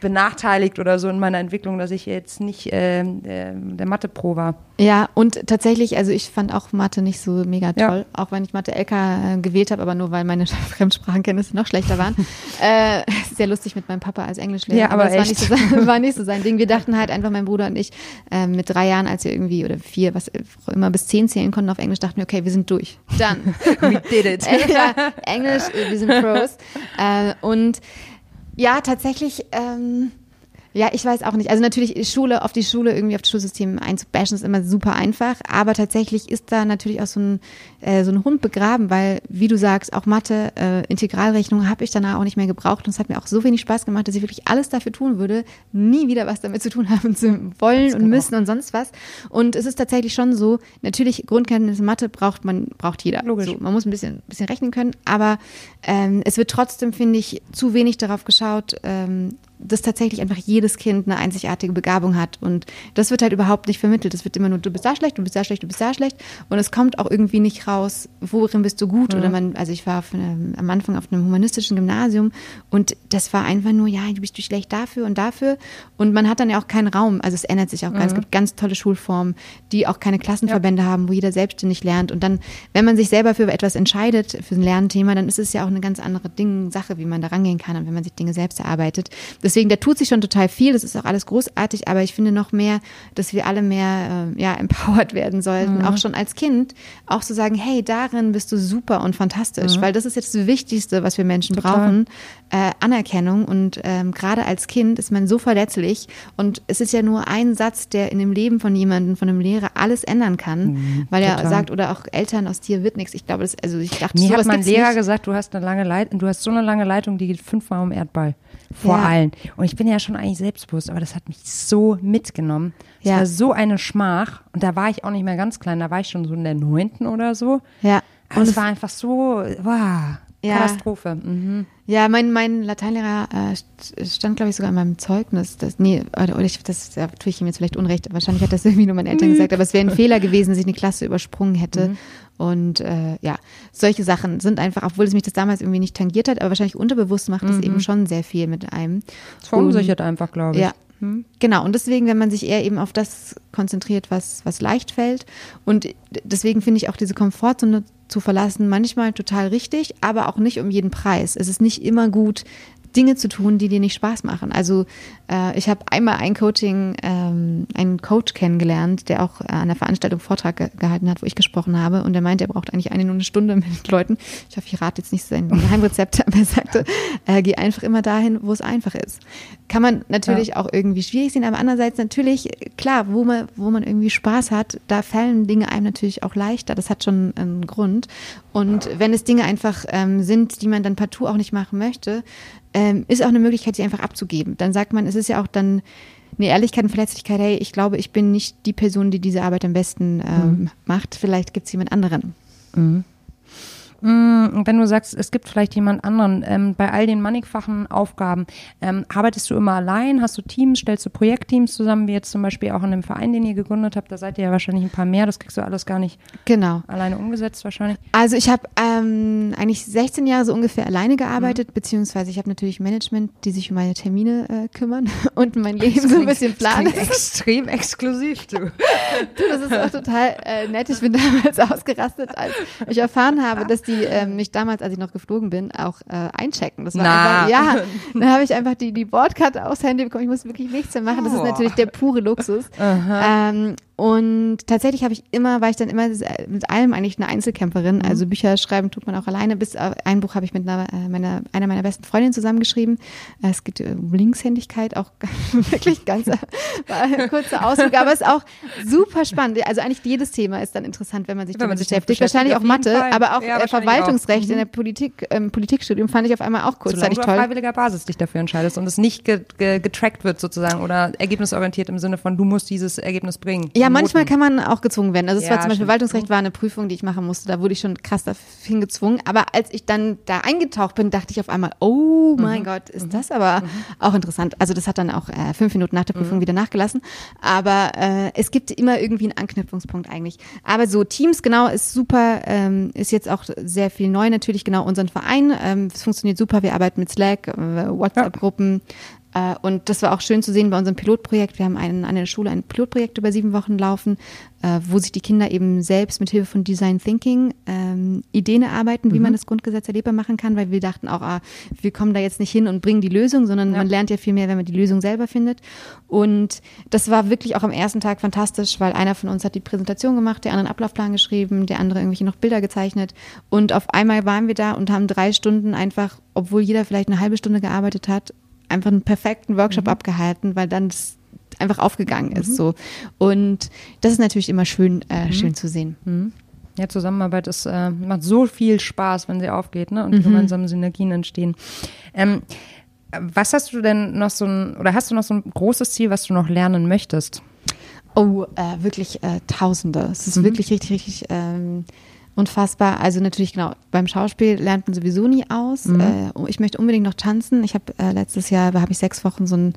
benachteiligt oder so in meiner Entwicklung, dass ich jetzt nicht äh, der Mathe-Pro war. Ja, und tatsächlich, also ich fand auch Mathe nicht so mega Ja. toll, auch wenn ich Mathe LK äh, gewählt habe, aber nur weil meine Fremdsprachenkenntnisse noch schlechter waren. äh, sehr lustig mit meinem Papa als Englischlehrer, Ja, aber es war echt. nicht, so, sein- war nicht so sein Ding. Wir dachten halt einfach, mein Bruder und ich, äh, mit drei Jahren, als wir irgendwie, oder vier, was immer bis zehn zählen konnten auf Englisch, dachten wir, okay, wir sind durch. Dann. We did it. Ja, Englisch, wir sind Pros. Äh, und ja, tatsächlich, ähm, ja, ich weiß auch nicht. Also natürlich Schule, auf die Schule, irgendwie auf das Schulsystem einzubashen, ist immer super einfach. Aber tatsächlich ist da natürlich auch so ein, äh, so ein Hund begraben, weil, wie du sagst, auch Mathe, äh, Integralrechnung habe ich danach auch nicht mehr gebraucht. Und es hat mir auch so wenig Spaß gemacht, dass ich wirklich alles dafür tun würde, nie wieder was damit zu tun haben zu wollen und genau. müssen und sonst was. Und es ist tatsächlich schon so, natürlich Grundkenntnisse Mathe braucht man, braucht jeder. Logisch. So, man muss ein bisschen, bisschen rechnen können, aber ähm, es wird trotzdem, finde ich, zu wenig darauf geschaut, ähm, dass tatsächlich einfach jedes Kind eine einzigartige Begabung hat. Und das wird halt überhaupt nicht vermittelt. Es wird immer nur, du bist da schlecht, du bist da schlecht, du bist da schlecht. Und es kommt auch irgendwie nicht raus, worin bist du gut. Oder man, also ich war einem, am Anfang auf einem humanistischen Gymnasium und das war einfach nur, ja, du bist du schlecht dafür und dafür. Und man hat dann ja auch keinen Raum. Also es ändert sich auch. Es gibt ganz tolle Schulformen, die auch keine Klassenverbände haben, wo jeder selbstständig lernt. Und dann, wenn man sich selber für etwas entscheidet, für ein Lernthema, dann ist es ja auch eine ganz andere Ding, Sache, wie man da rangehen kann und wenn man sich Dinge selbst erarbeitet. Deswegen, da tut sich schon total viel. Das ist auch alles großartig, aber ich finde noch mehr, dass wir alle mehr äh, ja, empowered werden sollten, auch schon als Kind, auch zu sagen, hey, darin bist du super und fantastisch, weil das ist jetzt das Wichtigste, was wir Menschen Total. brauchen, äh, Anerkennung und ähm, gerade als Kind ist man so verletzlich und es ist ja nur ein Satz, der in dem Leben von jemandem, von einem Lehrer alles ändern kann, weil er total. sagt oder auch Eltern aus dir wird nichts. Ich glaube, das, also ich dachte, Mir hat mein Lehrer nicht. gesagt, du hast eine lange Leitung, du hast so eine lange Leitung, die geht fünfmal um Erdball. Vor Ja. allen. Und ich bin ja schon eigentlich selbstbewusst, aber das hat mich so mitgenommen. Es Ja. war so eine Schmach. Und da war ich auch nicht mehr ganz klein, da war ich schon so in der neunten oder so. Ja. Aber es war einfach so, wow, Ja. Katastrophe. Mhm. Ja, mein, mein Lateinlehrer äh, st- stand, glaube ich, sogar in meinem Zeugnis. Das, nee, oder, ich, das da tue ich ihm jetzt vielleicht Unrecht. Wahrscheinlich hat das irgendwie nur meine Eltern gesagt, aber es wäre ein Fehler gewesen, dass ich eine Klasse übersprungen hätte. Und äh, ja, solche Sachen sind einfach, obwohl es mich das damals irgendwie nicht tangiert hat, aber wahrscheinlich unterbewusst macht das eben schon sehr viel mit einem. Es verunsichert einfach, glaube ich. Ja, Hm? Genau, und deswegen, wenn man sich eher eben auf das konzentriert, was, was leicht fällt. Und deswegen finde ich auch diese Komfortzone zu verlassen manchmal total richtig, aber auch nicht um jeden Preis. Es ist nicht immer gut, Dinge zu tun, die dir nicht Spaß machen. Also äh, ich habe einmal ein Coaching, ähm, einen Coach kennengelernt, der auch äh, an der Veranstaltung Vortrag ge gehalten hat, wo ich gesprochen habe. Und der meinte, er braucht eigentlich eine, nur eine Stunde mit Leuten. Ich hoffe, ich rate jetzt nicht sein Geheimrezept, aber er sagte, äh, geh einfach immer dahin, wo es einfach ist. Kann man natürlich ja. auch irgendwie schwierig sehen, aber andererseits natürlich, klar, wo man, wo man irgendwie Spaß hat, da fallen Dinge einem natürlich auch leichter. Das hat schon einen Grund. Und wenn es Dinge einfach ähm, sind, die man dann partout auch nicht machen möchte, ähm, ist auch eine Möglichkeit, sie einfach abzugeben. Dann sagt man, es ist ja auch dann eine Ehrlichkeit und Verletzlichkeit, hey, ich glaube, ich bin nicht die Person, die diese Arbeit am besten ähm, mhm. macht. Vielleicht gibt es jemand anderen. Mhm. Mm, wenn du sagst, es gibt vielleicht jemand anderen, ähm, bei all den mannigfachen Aufgaben, ähm, arbeitest du immer allein? Hast du Teams? Stellst du Projektteams zusammen, wie jetzt zum Beispiel auch in dem Verein, den ihr gegründet habt? Da seid ihr ja wahrscheinlich ein paar mehr. Das kriegst du alles gar nicht genau. alleine umgesetzt wahrscheinlich. Also ich habe ähm, eigentlich 16 Jahre so ungefähr alleine gearbeitet, mhm. beziehungsweise ich habe natürlich Management, die sich um meine Termine äh, kümmern und mein Leben so ein bisschen planen. extrem exklusiv, du. du. Das ist auch total äh, nett. Ich bin damals ausgerastet, als ich erfahren habe, dass die äh, mich damals, als ich noch geflogen bin, auch äh, einchecken. Das war Na. einfach, ja, dann habe ich einfach die, die Bordkarte aufs Handy bekommen. Ich muss wirklich nichts mehr machen. Das ist natürlich der pure Luxus. Ähm, und tatsächlich habe ich immer, war ich dann immer mit allem eigentlich eine Einzelkämpferin. Mhm. Also Bücher schreiben tut man auch alleine. Bis ein Buch habe ich mit einer, äh, meiner, einer meiner besten Freundinnen zusammengeschrieben. Äh, es geht um Linkshändigkeit, auch wirklich ganz kurzer Ausdruck, aber es ist auch super spannend. Also eigentlich jedes Thema ist dann interessant, wenn man sich damit beschäftigt. beschäftigt. Wahrscheinlich auch Mathe, Fall. aber auch ja, äh, Verwaltungsrecht auch. Mhm. in der Politik, ähm, Politikstudium fand ich auf einmal auch kurzzeitig Solange toll. du auf freiwilliger Basis dich dafür entscheidest und es nicht ge ge getrackt wird sozusagen oder ergebnisorientiert im Sinne von du musst dieses Ergebnis bringen. Ja, manchmal kann man auch gezwungen werden. Also es ja, war zum Beispiel Verwaltungsrecht war eine Prüfung, die ich machen musste. Da wurde ich schon krass dafür gezwungen. Aber als ich dann da eingetaucht bin, dachte ich auf einmal, oh mein mhm. Gott, ist mhm. das aber mhm. auch interessant. Also das hat dann auch äh, fünf Minuten nach der Prüfung mhm. wieder nachgelassen. Aber äh, es gibt immer irgendwie einen Anknüpfungspunkt eigentlich. Aber so Teams, genau, ist super, ähm, ist jetzt auch sehr viel neu natürlich, genau unseren Verein. Ähm, es funktioniert super. Wir arbeiten mit Slack, äh, WhatsApp-Gruppen, und das war auch schön zu sehen bei unserem Pilotprojekt. Wir haben einen, an der Schule ein Pilotprojekt über sieben Wochen laufen, äh, wo sich die Kinder eben selbst mit Hilfe von Design Thinking ähm, Ideen erarbeiten, wie mhm. man das Grundgesetz erlebbar machen kann, weil wir dachten auch, ah, wir kommen da jetzt nicht hin und bringen die Lösung, sondern ja. man lernt ja viel mehr, wenn man die Lösung selber findet. Und das war wirklich auch am ersten Tag fantastisch, weil einer von uns hat die Präsentation gemacht, der andere einen Ablaufplan geschrieben, der andere irgendwelche noch Bilder gezeichnet. Und auf einmal waren wir da und haben drei Stunden einfach, obwohl jeder vielleicht eine halbe Stunde gearbeitet hat, einfach einen perfekten Workshop mhm. abgehalten, weil dann das einfach aufgegangen ist. Mhm. So. Und das ist natürlich immer schön, äh, mhm. schön zu sehen. Mhm. Ja, Zusammenarbeit ist, äh, macht so viel Spaß, wenn sie aufgeht, ne? Und mhm. gemeinsame Synergien entstehen. Ähm, was hast du denn noch so ein, oder hast du noch so ein großes Ziel, was du noch lernen möchtest? Oh, äh, wirklich äh, Tausende. Es ist mhm. wirklich richtig, richtig ähm, unfassbar. Also natürlich genau, beim Schauspiel lernt man sowieso nie aus. Mhm. Äh, ich möchte unbedingt noch tanzen. Ich habe äh, letztes Jahr, da habe ich sechs Wochen so ein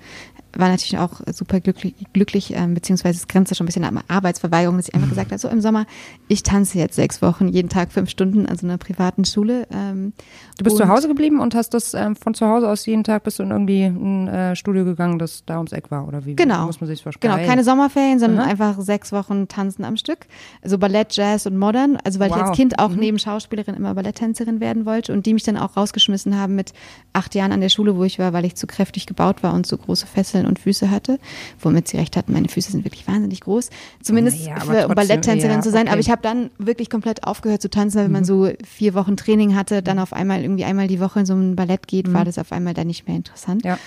war natürlich auch super glücklich, glücklich ähm, beziehungsweise es grenzt schon ein bisschen an Arbeitsverweigerung, dass ich einfach mhm. gesagt habe, so im Sommer, ich tanze jetzt sechs Wochen, jeden Tag fünf Stunden an so einer privaten Schule. Ähm, du bist zu Hause geblieben und hast das ähm, von zu Hause aus jeden Tag bist du in irgendwie ein äh, Studio gegangen, das da ums Eck war oder wie genau. muss man sich vorstellen? Genau, keine Sommerferien, sondern mhm. einfach sechs Wochen tanzen am Stück. Also Ballett, Jazz und Modern. Also weil wow. ich als Kind auch mhm. neben Schauspielerin immer Balletttänzerin werden wollte und die mich dann auch rausgeschmissen haben mit acht Jahren an der Schule, wo ich war, weil ich zu kräftig gebaut war und so große Fesseln und Füße hatte womit sie recht hatten. Meine Füße sind wirklich wahnsinnig groß, zumindest ja, für, um Balletttänzerin ja, zu sein. Okay. Aber ich habe dann wirklich komplett aufgehört zu tanzen, weil wenn man mhm. so vier Wochen Training hatte, dann auf einmal irgendwie einmal die Woche in so ein Ballett geht, mhm. war das auf einmal dann nicht mehr interessant. Ja.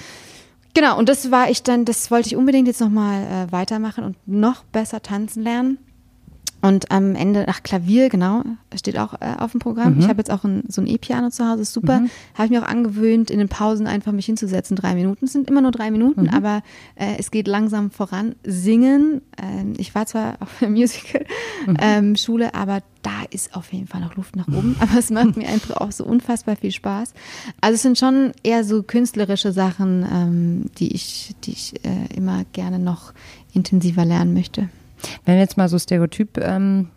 Genau, und das war ich dann, das wollte ich unbedingt jetzt nochmal äh, weitermachen und noch besser tanzen lernen. Und am Ende, ach, Klavier, genau, steht auch äh, auf dem Programm. Mhm. Ich habe jetzt auch ein, so ein E-Piano zu Hause, ist super. Mhm. Habe ich mir auch angewöhnt, in den Pausen einfach mich hinzusetzen, drei Minuten. Es sind immer nur drei Minuten, mhm. aber äh, es geht langsam voran. Singen, äh, ich war zwar auf der Musical-Schule, mhm. ähm, aber da ist auf jeden Fall noch Luft nach oben. Aber es macht mir einfach auch so unfassbar viel Spaß. Also es sind schon eher so künstlerische Sachen, ähm, die ich, die ich äh, immer gerne noch intensiver lernen möchte. Wenn wir jetzt mal so Stereotyp ähm,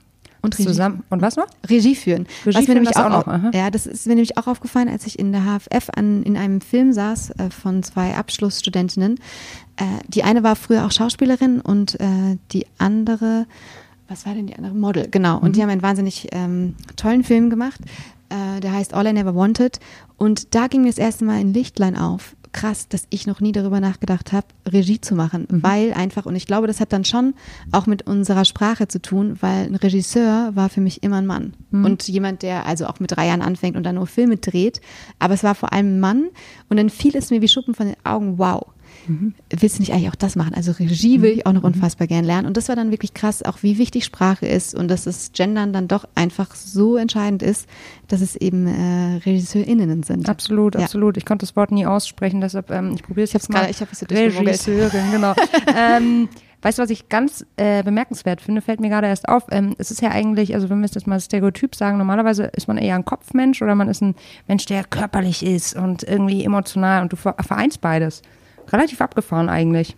Und. Zusammen. Und was noch? Regie führen. Regie was mir führen, nämlich das auch, noch, aha. ja, das ist mir nämlich auch aufgefallen, als ich in der HFF an, in einem Film saß äh, von zwei Abschlussstudentinnen. Äh, die eine war früher auch Schauspielerin und äh, die andere, was war denn die andere? Model, genau. Und die haben einen wahnsinnig ähm, tollen Film gemacht. Äh, der heißt All I Never Wanted. Und da ging mir das erste Mal ein Lichtlein auf. Krass, dass ich noch nie darüber nachgedacht habe, Regie zu machen, weil einfach, und ich glaube, das hat dann schon auch mit unserer Sprache zu tun, weil ein Regisseur war für mich immer ein Mann. Und jemand, der also auch mit drei Jahren anfängt und dann nur Filme dreht. Aber es war vor allem ein Mann. Und dann fiel es mir wie Schuppen von den Augen, wow. Willst du nicht eigentlich auch das machen? Also Regie will ich auch noch unfassbar gern lernen. Und das war dann wirklich krass, auch wie wichtig Sprache ist und dass das Gendern dann doch einfach so entscheidend ist, dass es eben äh, RegisseurInnen sind. Absolut, Ja. absolut. Ich konnte das Wort nie aussprechen, deshalb, ähm, ich probiere es jetzt mal. gerade- ich hab es. Regisseurin, genau. ähm, weißt du, was ich ganz äh, bemerkenswert finde, fällt mir gerade erst auf. Ähm, es ist ja eigentlich, also wenn wir es jetzt mal stereotyp sagen, normalerweise ist man eher ein Kopfmensch oder man ist ein Mensch, der körperlich ist und irgendwie emotional und du ver- vereinst beides. Relativ abgefahren eigentlich.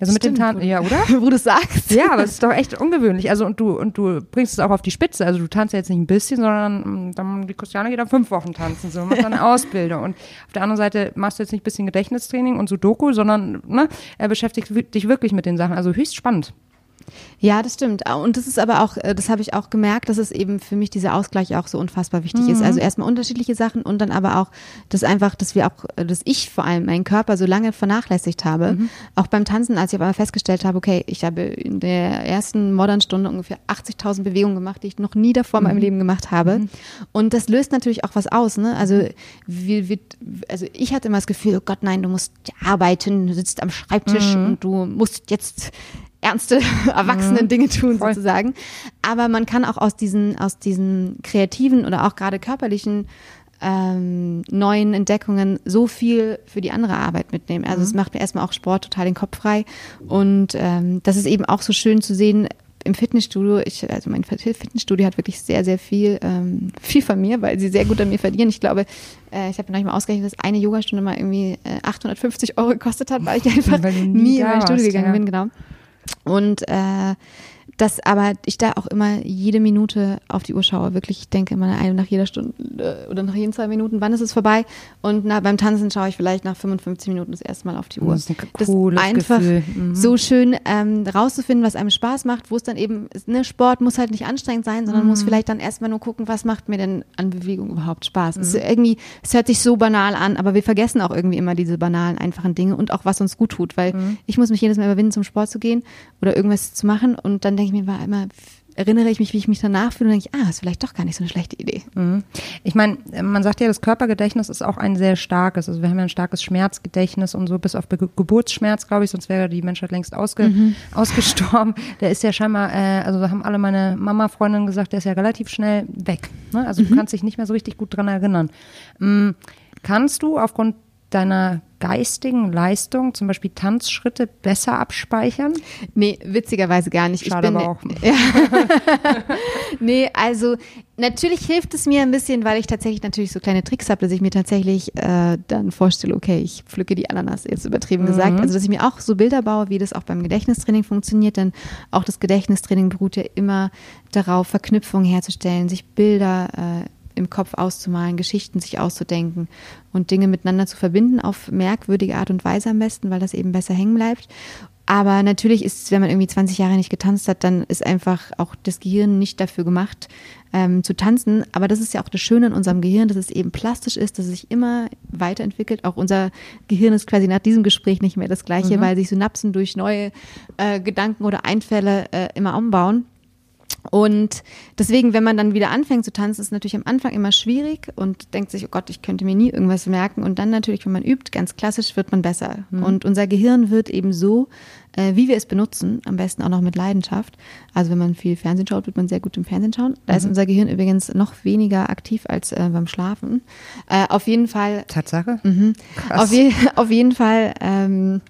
Also mit dem Stimmt, Tan ja, oder? Wo du sagst. Ja, aber es ist doch echt ungewöhnlich. Also und du und du bringst es auch auf die Spitze. Also du tanzt ja jetzt nicht ein bisschen, sondern mm, dann die Christiane geht dann fünf Wochen tanzen, so macht dann eine Ausbildung. Und auf der anderen Seite machst du jetzt nicht ein bisschen Gedächtnistraining und Sudoku, sondern ne, er beschäftigt dich wirklich mit den Sachen. Also höchst spannend. Ja, das stimmt. Und das ist aber auch, äh, das habe ich auch gemerkt, dass es eben für mich dieser Ausgleich auch so unfassbar wichtig ist. Also erstmal unterschiedliche Sachen und dann aber auch, dass einfach, dass wir auch, äh, dass ich vor allem meinen Körper so lange vernachlässigt habe. Auch beim Tanzen, als ich aber festgestellt habe, okay, ich habe in der ersten Modernstunde ungefähr 80.000 Bewegungen gemacht, die ich noch nie davor in meinem Leben gemacht habe. Und das löst natürlich auch was aus. Ne? Also, wir, wir, also ich hatte immer das Gefühl, oh Gott, nein, du musst arbeiten, du sitzt am Schreibtisch und du musst jetzt ernste, erwachsene Dinge tun Voll. sozusagen. Aber man kann auch aus diesen, aus diesen kreativen oder auch gerade körperlichen ähm, neuen Entdeckungen so viel für die andere Arbeit mitnehmen. Also es macht mir erstmal auch Sport total den Kopf frei. Und ähm, das ist eben auch so schön zu sehen, im Fitnessstudio, ich, also mein Fitnessstudio hat wirklich sehr, sehr viel, ähm, viel von mir, weil sie sehr gut an mir verdienen. Ich glaube, äh, ich habe noch nicht mal ausgerechnet, dass eine Yogastunde mal irgendwie äh, 850 Euro gekostet hat, weil ich einfach Weil nie nie in mein Studio gegangen ja. bin, genau. Und äh, das aber ich da auch immer jede Minute auf die Uhr schaue. Wirklich, ich denke immer nach jeder Stunde äh, oder nach jeden zwei Minuten, wann ist es vorbei? Und na, beim Tanzen schaue ich vielleicht nach 55 Minuten das erste Mal auf die Uhr. Das ist ein cooles einfach Gefühl. Mhm. so schön ähm, rauszufinden, was einem Spaß macht, wo es dann eben, ne, Sport muss halt nicht anstrengend sein, sondern Mhm. muss vielleicht dann erstmal nur gucken, was macht mir denn an Bewegung überhaupt Spaß. Es, Mhm. ist irgendwie, es hört sich so banal an, aber wir vergessen auch irgendwie immer diese banalen, einfachen Dinge und auch was uns gut tut, weil Mhm. ich muss mich jedes Mal überwinden, zum Sport zu gehen oder irgendwas zu machen und dann denke ich mir war immer, erinnere ich mich, wie ich mich danach fühle und denke ich, ah, ist vielleicht doch gar nicht so eine schlechte Idee. Mhm. Ich meine, man sagt ja, das Körpergedächtnis ist auch ein sehr starkes. Also wir haben ja ein starkes Schmerzgedächtnis und so bis auf Be Geburtsschmerz, glaube ich, sonst wäre die Menschheit längst ausge ausgestorben. Der ist ja scheinbar, äh, also da haben alle meine Mama-Freundinnen gesagt, der ist ja relativ schnell weg. Ne? Also du kannst dich nicht mehr so richtig gut dran erinnern. Mm, kannst du aufgrund deiner geistigen Leistung, zum Beispiel Tanzschritte, besser abspeichern? Nee, witzigerweise gar nicht. Schade ich bin, aber auch. Ja. nee, also natürlich hilft es mir ein bisschen, weil ich tatsächlich natürlich so kleine Tricks habe, dass ich mir tatsächlich äh, dann vorstelle, okay, ich pflücke die Ananas, jetzt übertrieben gesagt. Also dass ich mir auch so Bilder baue, wie das auch beim Gedächtnistraining funktioniert, denn auch das Gedächtnistraining beruht ja immer darauf, Verknüpfungen herzustellen, sich Bilder äh, im Kopf auszumalen, Geschichten sich auszudenken und Dinge miteinander zu verbinden auf merkwürdige Art und Weise am besten, weil das eben besser hängen bleibt. Aber natürlich ist, wenn man irgendwie 20 Jahre nicht getanzt hat, dann ist einfach auch das Gehirn nicht dafür gemacht, ähm, zu tanzen. Aber das ist ja auch das Schöne in unserem Gehirn, dass es eben plastisch ist, dass es sich immer weiterentwickelt. Auch unser Gehirn ist quasi nach diesem Gespräch nicht mehr das gleiche, weil sich Synapsen durch neue äh, Gedanken oder Einfälle äh, immer umbauen. Und deswegen, wenn man dann wieder anfängt zu tanzen, ist es natürlich am Anfang immer schwierig und denkt sich, oh Gott, ich könnte mir nie irgendwas merken. Und dann natürlich, wenn man übt, ganz klassisch, wird man besser. Und unser Gehirn wird eben so, äh, wie wir es benutzen, am besten auch noch mit Leidenschaft. Also wenn man viel Fernsehen schaut, wird man sehr gut im Fernsehen schauen. Da ist unser Gehirn übrigens noch weniger aktiv als äh, beim Schlafen. Äh, auf jeden Fall Tatsache? Mhm. Krass. Auf, je, auf jeden Fall ähm,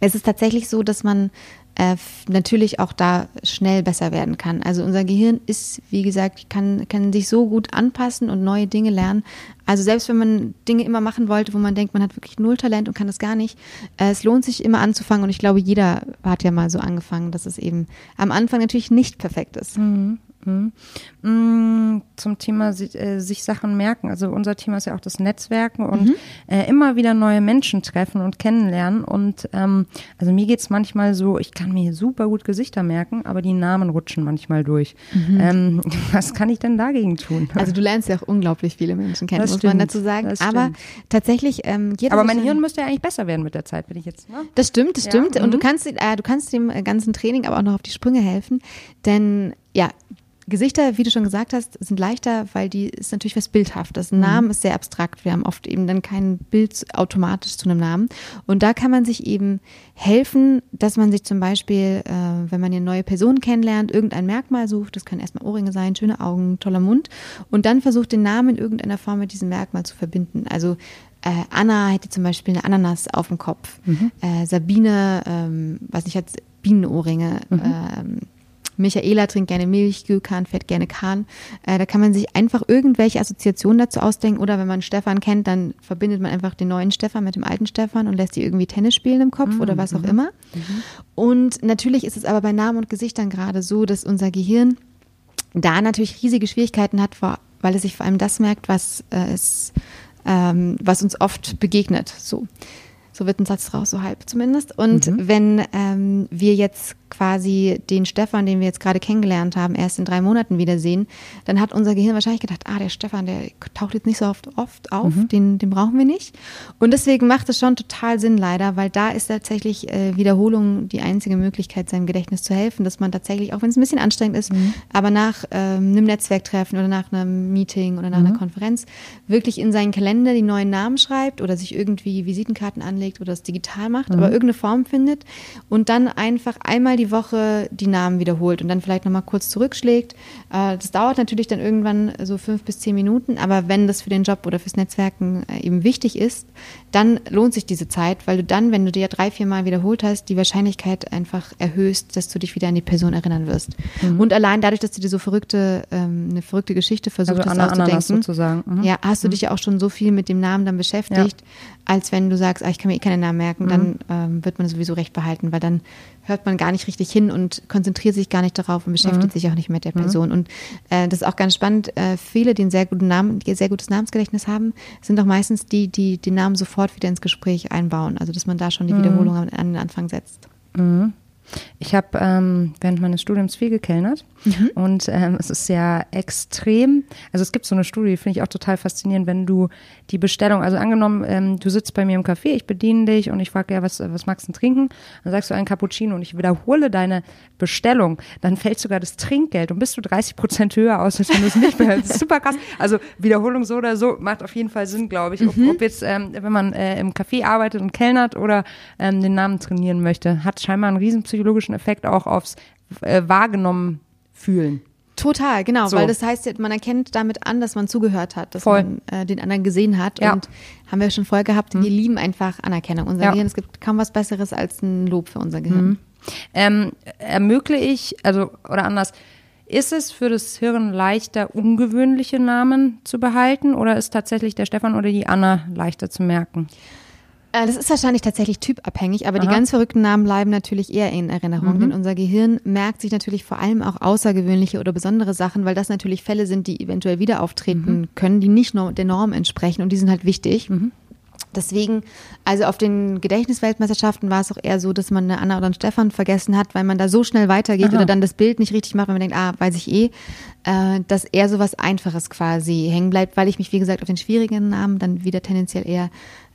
es ist tatsächlich so, dass man äh, natürlich auch da schnell besser werden kann. Also unser Gehirn ist, wie gesagt, kann, kann sich so gut anpassen und neue Dinge lernen. Also selbst wenn man Dinge immer machen wollte, wo man denkt, man hat wirklich null Talent und kann das gar nicht, äh, es lohnt sich immer anzufangen und ich glaube, jeder hat ja mal so angefangen, dass es eben am Anfang natürlich nicht perfekt ist. Mhm. Mm, zum Thema äh, sich Sachen merken. Also unser Thema ist ja auch das Netzwerken und mhm. äh, immer wieder neue Menschen treffen und kennenlernen. Und ähm, also mir geht's manchmal so, ich kann mir super gut Gesichter merken, aber die Namen rutschen manchmal durch. Mhm. Ähm, was kann ich denn dagegen tun? Also du lernst ja auch unglaublich viele Menschen kennen, das muss stimmt, man dazu sagen. Aber tatsächlich, ähm, jeder Aber mein Hirn müsste ja eigentlich besser werden mit der Zeit, bin ich jetzt. Ne? Das stimmt, das ja. stimmt. Und mhm. du kannst, äh, du kannst dem ganzen Training aber auch noch auf die Sprünge helfen. Denn ja, Gesichter, wie du schon gesagt hast, sind leichter, weil die ist natürlich was Bildhaftes. Ein mhm. Name ist sehr abstrakt. Wir haben oft eben dann kein Bild automatisch zu einem Namen. Und da kann man sich eben helfen, dass man sich zum Beispiel, äh, wenn man eine neue Person kennenlernt, irgendein Merkmal sucht. Das können erstmal Ohrringe sein, schöne Augen, toller Mund. Und dann versucht, den Namen in irgendeiner Form mit diesem Merkmal zu verbinden. Also äh, Anna hätte zum Beispiel eine Ananas auf dem Kopf. Mhm. Äh, Sabine, ähm, was nicht, hat Bienenohrringe. Mhm. Ähm, Michaela trinkt gerne Milch, Gülkan fährt gerne Kahn. Äh, da kann man sich einfach irgendwelche Assoziationen dazu ausdenken. Oder wenn man Stefan kennt, dann verbindet man einfach den neuen Stefan mit dem alten Stefan und lässt die irgendwie Tennis spielen im Kopf mhm. oder was auch mhm. immer. Mhm. Und natürlich ist es aber bei Namen und Gesichtern gerade so, dass unser Gehirn da natürlich riesige Schwierigkeiten hat, weil es sich vor allem das merkt, was äh, es, ähm, was uns oft begegnet. So. So wird ein Satz raus, so halb zumindest. Und mhm. wenn ähm, wir jetzt quasi den Stefan, den wir jetzt gerade kennengelernt haben, erst in drei Monaten wiedersehen, dann hat unser Gehirn wahrscheinlich gedacht, ah, der Stefan, der taucht jetzt nicht so oft, oft auf, mhm. den, den brauchen wir nicht. Und deswegen macht es schon total Sinn leider, weil da ist tatsächlich äh, Wiederholung die einzige Möglichkeit, seinem Gedächtnis zu helfen, dass man tatsächlich, auch wenn es ein bisschen anstrengend ist, mhm. aber nach ähm, einem Netzwerktreffen oder nach einem Meeting oder nach mhm. einer Konferenz wirklich in seinen Kalender die neuen Namen schreibt oder sich irgendwie Visitenkarten anlegt oder es digital macht, aber mhm. irgendeine Form findet und dann einfach einmal die Woche die Namen wiederholt und dann vielleicht nochmal kurz zurückschlägt. Äh, das dauert natürlich dann irgendwann so fünf bis zehn Minuten, aber wenn das für den Job oder fürs Netzwerken äh, eben wichtig ist, dann lohnt sich diese Zeit, weil du dann, wenn du dir drei, vier Mal wiederholt hast, die Wahrscheinlichkeit einfach erhöhst, dass du dich wieder an die Person erinnern wirst. Mhm. Und allein dadurch, dass du dir so verrückte, ähm, eine verrückte Geschichte versucht also hast auszudenken, sozusagen. Mhm. ja, hast du mhm. dich ja auch schon so viel mit dem Namen dann beschäftigt. Als wenn du sagst, ah, ich kann mir eh keine Namen merken, mhm. dann ähm, wird man sowieso recht behalten, weil dann hört man gar nicht richtig hin und konzentriert sich gar nicht darauf und beschäftigt mhm. sich auch nicht mit der mhm. Person. Mhm. Und äh, das ist auch ganz spannend. Äh, viele, die einen sehr guten Namen, die sehr gutes Namensgedächtnis haben, sind auch meistens die, die den Namen sofort wieder ins Gespräch einbauen. Also dass man da schon die mhm. Wiederholung an, an den Anfang setzt. Mhm. Ich habe ähm, während meines Studiums viel gekellnert mhm. und ähm, es ist ja extrem, also es gibt so eine Studie, finde ich auch total faszinierend, wenn du die Bestellung, also angenommen, ähm, du sitzt bei mir im Café, ich bediene dich und ich frage ja, was, was magst du trinken? Dann sagst du einen Cappuccino und ich wiederhole deine Bestellung, dann fällt sogar das Trinkgeld und bist du 30 Prozent höher aus, als wenn du es nicht behältst. Das ist super krass. Also Wiederholung so oder so macht auf jeden Fall Sinn, glaube ich. Ob, mhm. ob jetzt, ähm, wenn man äh, im Café arbeitet und kellnert oder ähm, den Namen trainieren möchte, hat scheinbar einen riesen psychologischen Effekt auch aufs äh, wahrgenommen fühlen. Total, genau, so. weil das heißt, man erkennt damit an, dass man zugehört hat, dass Voll. man äh, den anderen gesehen hat. Ja. Und haben wir schon vorher gehabt, mhm. wir lieben einfach Anerkennung. Unser ja. Gehirn, es gibt kaum was Besseres als ein Lob für unser Gehirn. Mhm. Ähm, ermögliche ich, also, oder anders, ist es für das Hirn leichter, ungewöhnliche Namen zu behalten oder ist tatsächlich der Stefan oder die Anna leichter zu merken? Äh, das ist wahrscheinlich tatsächlich typabhängig, aber Aha. die ganz verrückten Namen bleiben natürlich eher in Erinnerung, mhm. denn unser Gehirn merkt sich natürlich vor allem auch außergewöhnliche oder besondere Sachen, weil das natürlich Fälle sind, die eventuell wieder auftreten mhm. können, die nicht nur der Norm entsprechen und die sind halt wichtig. Mhm. Deswegen, also auf den Gedächtnisweltmeisterschaften war es auch eher so, dass man eine Anna oder einen Stefan vergessen hat, weil man da so schnell weitergeht Aha. oder dann das Bild nicht richtig macht, weil man denkt, ah, weiß ich eh, äh, dass eher so was Einfaches quasi hängen bleibt, weil ich mich, wie gesagt, auf den schwierigen Namen dann wieder tendenziell eher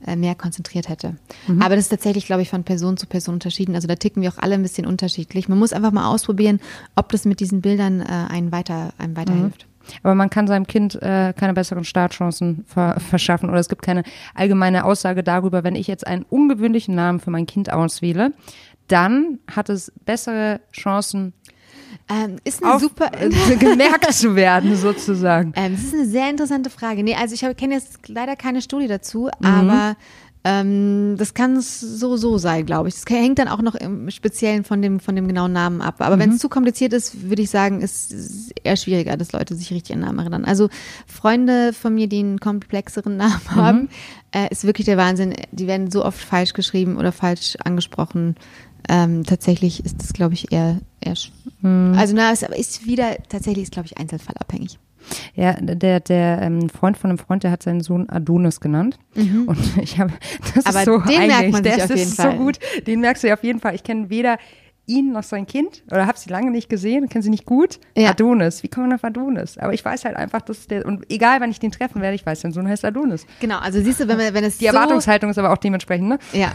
äh, mehr konzentriert hätte. Mhm. Aber das ist tatsächlich, glaube ich, von Person zu Person unterschieden. Also da ticken wir auch alle ein bisschen unterschiedlich. Man muss einfach mal ausprobieren, ob das mit diesen Bildern äh, einen weiter, einem weiterhilft. Mhm. Aber man kann seinem Kind äh, keine besseren Startchancen ver verschaffen oder es gibt keine allgemeine Aussage darüber, wenn ich jetzt einen ungewöhnlichen Namen für mein Kind auswähle, dann hat es bessere Chancen, ähm, ist eine super äh, gemerkt zu werden sozusagen. Ähm, das ist eine sehr interessante Frage. Nee, also ich kenne jetzt leider keine Studie dazu, mhm. aber ähm, das kann so so sein, glaube ich. Das hängt dann auch noch im Speziellen von dem von dem genauen Namen ab. Aber mhm. wenn es zu kompliziert ist, würde ich sagen, ist es eher schwieriger, dass Leute sich richtig an Namen erinnern. Also Freunde von mir, die einen komplexeren Namen mhm. haben, äh, ist wirklich der Wahnsinn. Die werden so oft falsch geschrieben oder falsch angesprochen. ähm, tatsächlich ist das, glaube ich, eher, eher hm. also na, es ist wieder, tatsächlich ist, glaube ich, einzelfallabhängig. Ja, der, der ähm, Freund von einem Freund, der hat seinen Sohn Adonis genannt. Mhm. Und ich habe, das Aber ist so den merkt man sich das auf jeden ist Fall. so gut. Den merkst du ja auf jeden Fall. Ich kenne weder ihn noch sein Kind oder habe sie lange nicht gesehen, kenne sie nicht gut. Ja. Adonis, wie kommt man auf Adonis? Aber ich weiß halt einfach, dass der, und egal wann ich den treffen werde, ich weiß, sein Sohn heißt Adonis. Genau, also siehst du, wenn, man, wenn es Die so, Erwartungshaltung ist aber auch dementsprechend, ne? Ja,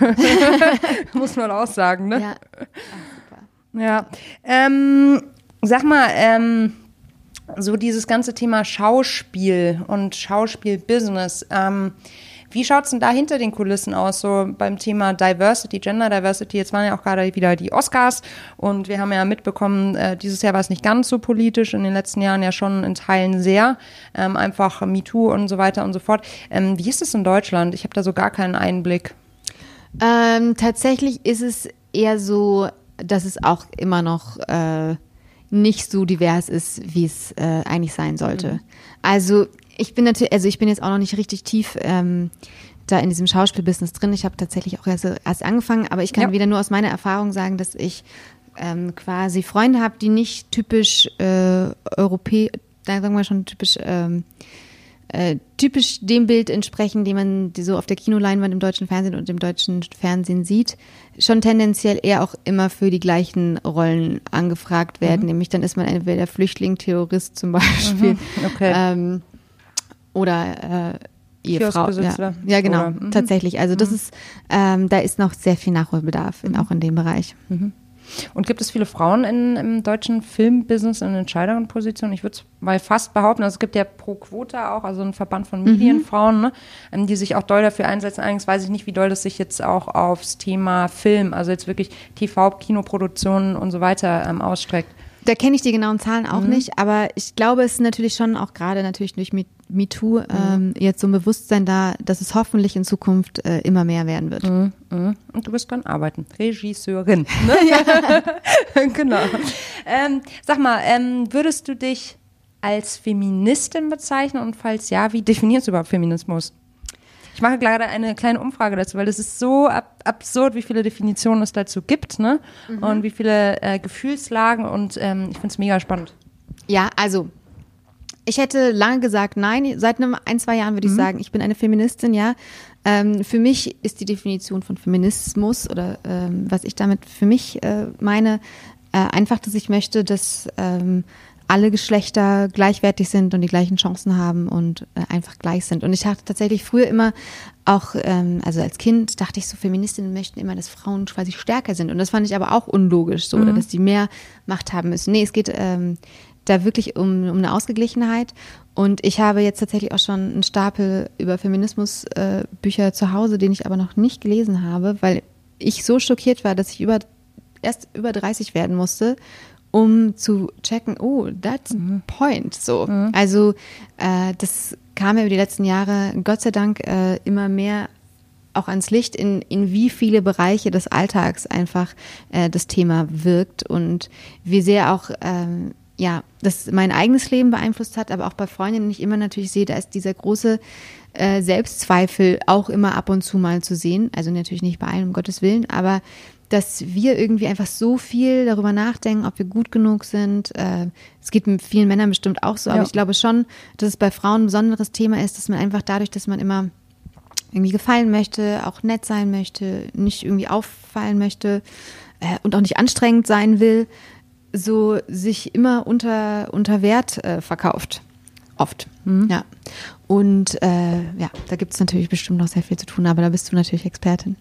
Muss man auch sagen, ne? ja. Ja. Ähm, sag mal, ähm, so dieses ganze Thema Schauspiel und Schauspielbusiness. Ähm, wie schaut's denn da hinter den Kulissen aus, so beim Thema Diversity, Gender Diversity? Jetzt waren ja auch gerade wieder die Oscars und wir haben ja mitbekommen, äh, dieses Jahr war es nicht ganz so politisch, in den letzten Jahren ja schon in Teilen sehr, ähm, einfach MeToo und so weiter und so fort. Ähm, wie ist es in Deutschland? Ich habe da so gar keinen Einblick. Ähm, tatsächlich ist es eher so, dass es auch immer noch äh, nicht so divers ist, wie es äh, eigentlich sein sollte. Also ich bin natürlich, also ich bin jetzt auch noch nicht richtig tief ähm, da in diesem Schauspielbusiness drin. Ich habe tatsächlich auch erst, erst angefangen, aber ich kann Ja. wieder nur aus meiner Erfahrung sagen, dass ich ähm, quasi Freunde habe, die nicht typisch äh, europäisch, sagen wir schon typisch ähm, äh, typisch dem Bild entsprechen, die man die so auf der Kinoleinwand im deutschen Fernsehen und im deutschen Fernsehen sieht, schon tendenziell eher auch immer für die gleichen Rollen angefragt werden. Nämlich dann ist man entweder Flüchtling, Terrorist zum Beispiel Okay. ähm, oder äh, Ehefrau. Ja, ja genau, oder- mhm. tatsächlich. Also das ist, ähm, da ist noch sehr viel Nachholbedarf, in, auch in dem Bereich. Und gibt es viele Frauen in, im deutschen Filmbusiness in entscheidenden Positionen? Ich würde es mal fast behaupten, also es gibt ja Pro Quota auch, also einen Verband von Medienfrauen, ne, ähm, die sich auch doll dafür einsetzen. Allerdings weiß ich nicht, wie doll das sich jetzt auch aufs Thema Film, also jetzt wirklich TV, Kinoproduktionen und so weiter ähm, ausstreckt. Da kenne ich die genauen Zahlen auch nicht, aber ich glaube, es ist natürlich schon auch gerade natürlich durch Me- MeToo ähm, jetzt so ein Bewusstsein da, dass es hoffentlich in Zukunft äh, immer mehr werden wird. Mhm. Und du wirst dann arbeiten. Regisseurin. Ne? Genau. Ähm, sag mal, ähm, würdest du dich als Feministin bezeichnen und falls ja, wie definierst du überhaupt Feminismus? Ich mache gerade eine kleine Umfrage dazu, weil es ist so ab absurd, wie viele Definitionen es dazu gibt, ne? Und wie viele äh, Gefühlslagen und ähm, ich finde es mega spannend. Ja, also ich hätte lange gesagt, nein. Seit einem ein, zwei Jahren würde ich sagen, ich bin eine Feministin, ja. Ähm, für mich ist die Definition von Feminismus oder ähm, was ich damit für mich äh, meine, äh, einfach, dass ich möchte, dass ähm, alle Geschlechter gleichwertig sind und die gleichen Chancen haben und äh, einfach gleich sind. Und ich dachte tatsächlich früher immer auch, ähm, also als Kind dachte ich so, Feministinnen möchten immer, dass Frauen quasi stärker sind. Und das fand ich aber auch unlogisch, so, oder dass die mehr Macht haben müssen. Nee, es geht ähm, da wirklich um, um eine Ausgeglichenheit. Und ich habe jetzt tatsächlich auch schon einen Stapel über Feminismusbücher äh, zu Hause, den ich aber noch nicht gelesen habe, weil ich so schockiert war, dass ich über, erst über 30 werden musste, um zu checken, oh, that's a point. So. Also äh, das kam ja über die letzten Jahre, Gott sei Dank, äh, immer mehr auch ans Licht, in, in wie viele Bereiche des Alltags einfach äh, das Thema wirkt und wie sehr auch ähm, ja, das mein eigenes Leben beeinflusst hat, aber auch bei Freundinnen ich immer natürlich sehe, da ist dieser große äh, Selbstzweifel auch immer ab und zu mal zu sehen. Also natürlich nicht bei allen, um Gottes Willen, aber dass wir irgendwie einfach so viel darüber nachdenken, ob wir gut genug sind. Äh, es geht mit vielen Männern bestimmt auch so, aber Ja. ich glaube schon, dass es bei Frauen ein besonderes Thema ist, dass man einfach dadurch, dass man immer irgendwie gefallen möchte, auch nett sein möchte, nicht irgendwie auffallen möchte äh, und auch nicht anstrengend sein will, so sich immer unter, unter Wert äh, verkauft. Oft. Ja. Und äh, ja, da gibt es natürlich bestimmt noch sehr viel zu tun, aber da bist du natürlich Expertin.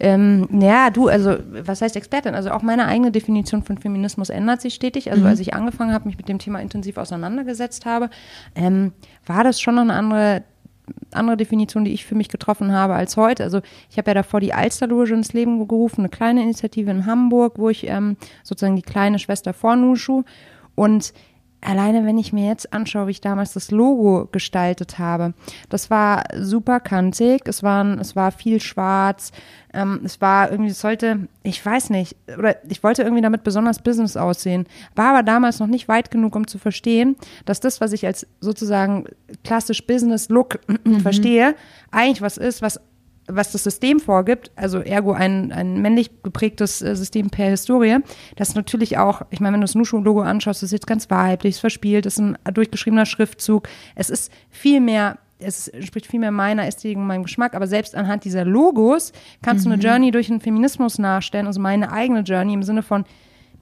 Ähm, ja, du, also was heißt Expertin? Also auch meine eigene Definition von Feminismus ändert sich stetig. Also als ich angefangen habe, mich mit dem Thema intensiv auseinandergesetzt habe, ähm, war das schon noch eine andere andere Definition, die ich für mich getroffen habe als heute. Also ich habe ja davor die Alsterloge ins Leben gerufen, eine kleine Initiative in Hamburg, wo ich ähm, sozusagen die kleine Schwester von Nushu und Alleine, wenn ich mir jetzt anschaue, wie ich damals das Logo gestaltet habe, das war super kantig, es, waren, es war viel schwarz, ähm, es war irgendwie, es sollte, ich weiß nicht, oder ich wollte irgendwie damit besonders Business aussehen, war aber damals noch nicht weit genug, um zu verstehen, dass das, was ich als sozusagen klassisch Business-Look verstehe, eigentlich was ist, was was das System vorgibt, also ergo ein, ein männlich geprägtes äh, System per Historie, das natürlich auch, ich meine, wenn du das Nushu-Logo anschaust, das ist jetzt ganz weiblich, es verspielt, es ist ein durchgeschriebener Schriftzug, es ist viel mehr es spricht viel mehr meiner Ästhetik und meinem Geschmack, aber selbst anhand dieser Logos kannst mhm. du eine mhm. Journey durch den Feminismus nachstellen, also meine eigene Journey im Sinne von,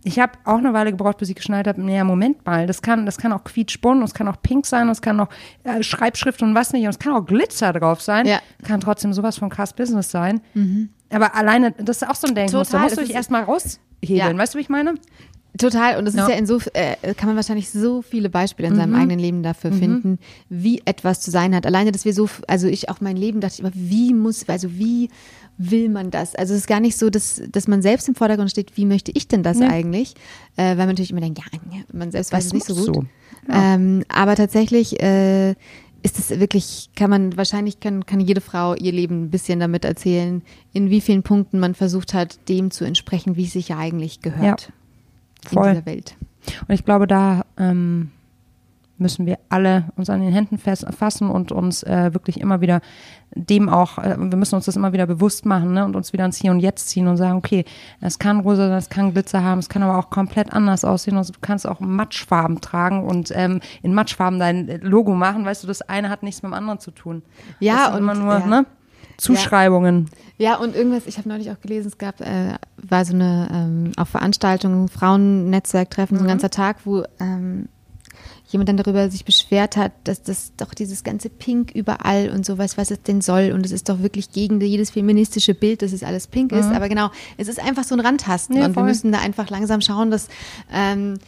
ich habe auch eine Weile gebraucht, bis ich geschnallt habe, naja, Moment mal, das kann, das kann auch quietschbunt, es kann auch pink sein, es kann auch äh, Schreibschrift und was nicht, und es kann auch Glitzer drauf sein, ja. kann trotzdem sowas von krass Business sein. Mhm. Aber alleine, das ist auch so ein Denken, da musst du dich erstmal raushebeln, ja. weißt du, wie ich meine? Total. Und es ja. ist ja in so, äh, kann man wahrscheinlich so viele Beispiele in mhm. seinem eigenen Leben dafür mhm. finden, wie etwas zu sein hat. Alleine, dass wir so, also ich auch mein Leben dachte ich immer, wie muss, also wie will man das? Also es ist gar nicht so, dass, dass man selbst im Vordergrund steht, wie möchte ich denn das nee. eigentlich? Äh, weil man natürlich immer denkt, ja, man selbst weiß es nicht so gut. So. Ja. Ähm, aber tatsächlich äh, ist es wirklich, kann man, wahrscheinlich kann, kann jede Frau ihr Leben ein bisschen damit erzählen, in wie vielen Punkten man versucht hat, dem zu entsprechen, wie es sich ja eigentlich gehört ja. Voll. in dieser Welt. Und ich glaube, da ähm, müssen wir alle uns an den Händen fassen und uns äh, wirklich immer wieder dem auch, äh, wir müssen uns das immer wieder bewusst machen ne, und uns wieder ins Hier und Jetzt ziehen und sagen, okay, es kann rosa sein, es kann Glitzer haben, es kann aber auch komplett anders aussehen. Also du kannst auch Matschfarben tragen und ähm, in Matschfarben dein Logo machen. Weißt du, das eine hat nichts mit dem anderen zu tun. Ja, und immer nur, ja. ne? Zuschreibungen. Ja. ja, und irgendwas, ich habe neulich auch gelesen, es gab, äh, war so eine ähm, auf Veranstaltung, Frauennetzwerktreffen, mhm. so ein mhm. ganzer Tag, wo ähm, jemand dann darüber sich beschwert hat, dass das doch dieses ganze Pink überall und sowas, was es denn soll. Und es ist doch wirklich gegen jedes feministische Bild, dass es alles pink mhm. ist. Aber genau, es ist einfach so ein Randtasten. Ja, und wir müssen da einfach langsam schauen, dass ähm,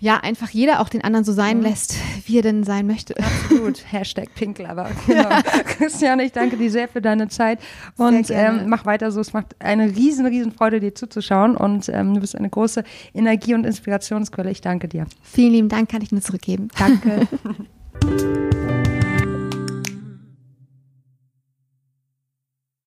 ja, einfach jeder auch den anderen so sein mhm. lässt, wie er denn sein möchte. Absolut. Hashtag Pinklover. Genau. Christiane, ich danke dir sehr für deine Zeit und ähm, mach weiter so. Es macht eine riesen, riesen Freude, dir zuzuschauen und ähm, du bist eine große Energie- und Inspirationsquelle. Ich danke dir. Vielen lieben Dank, kann ich nur zurückgeben. Danke.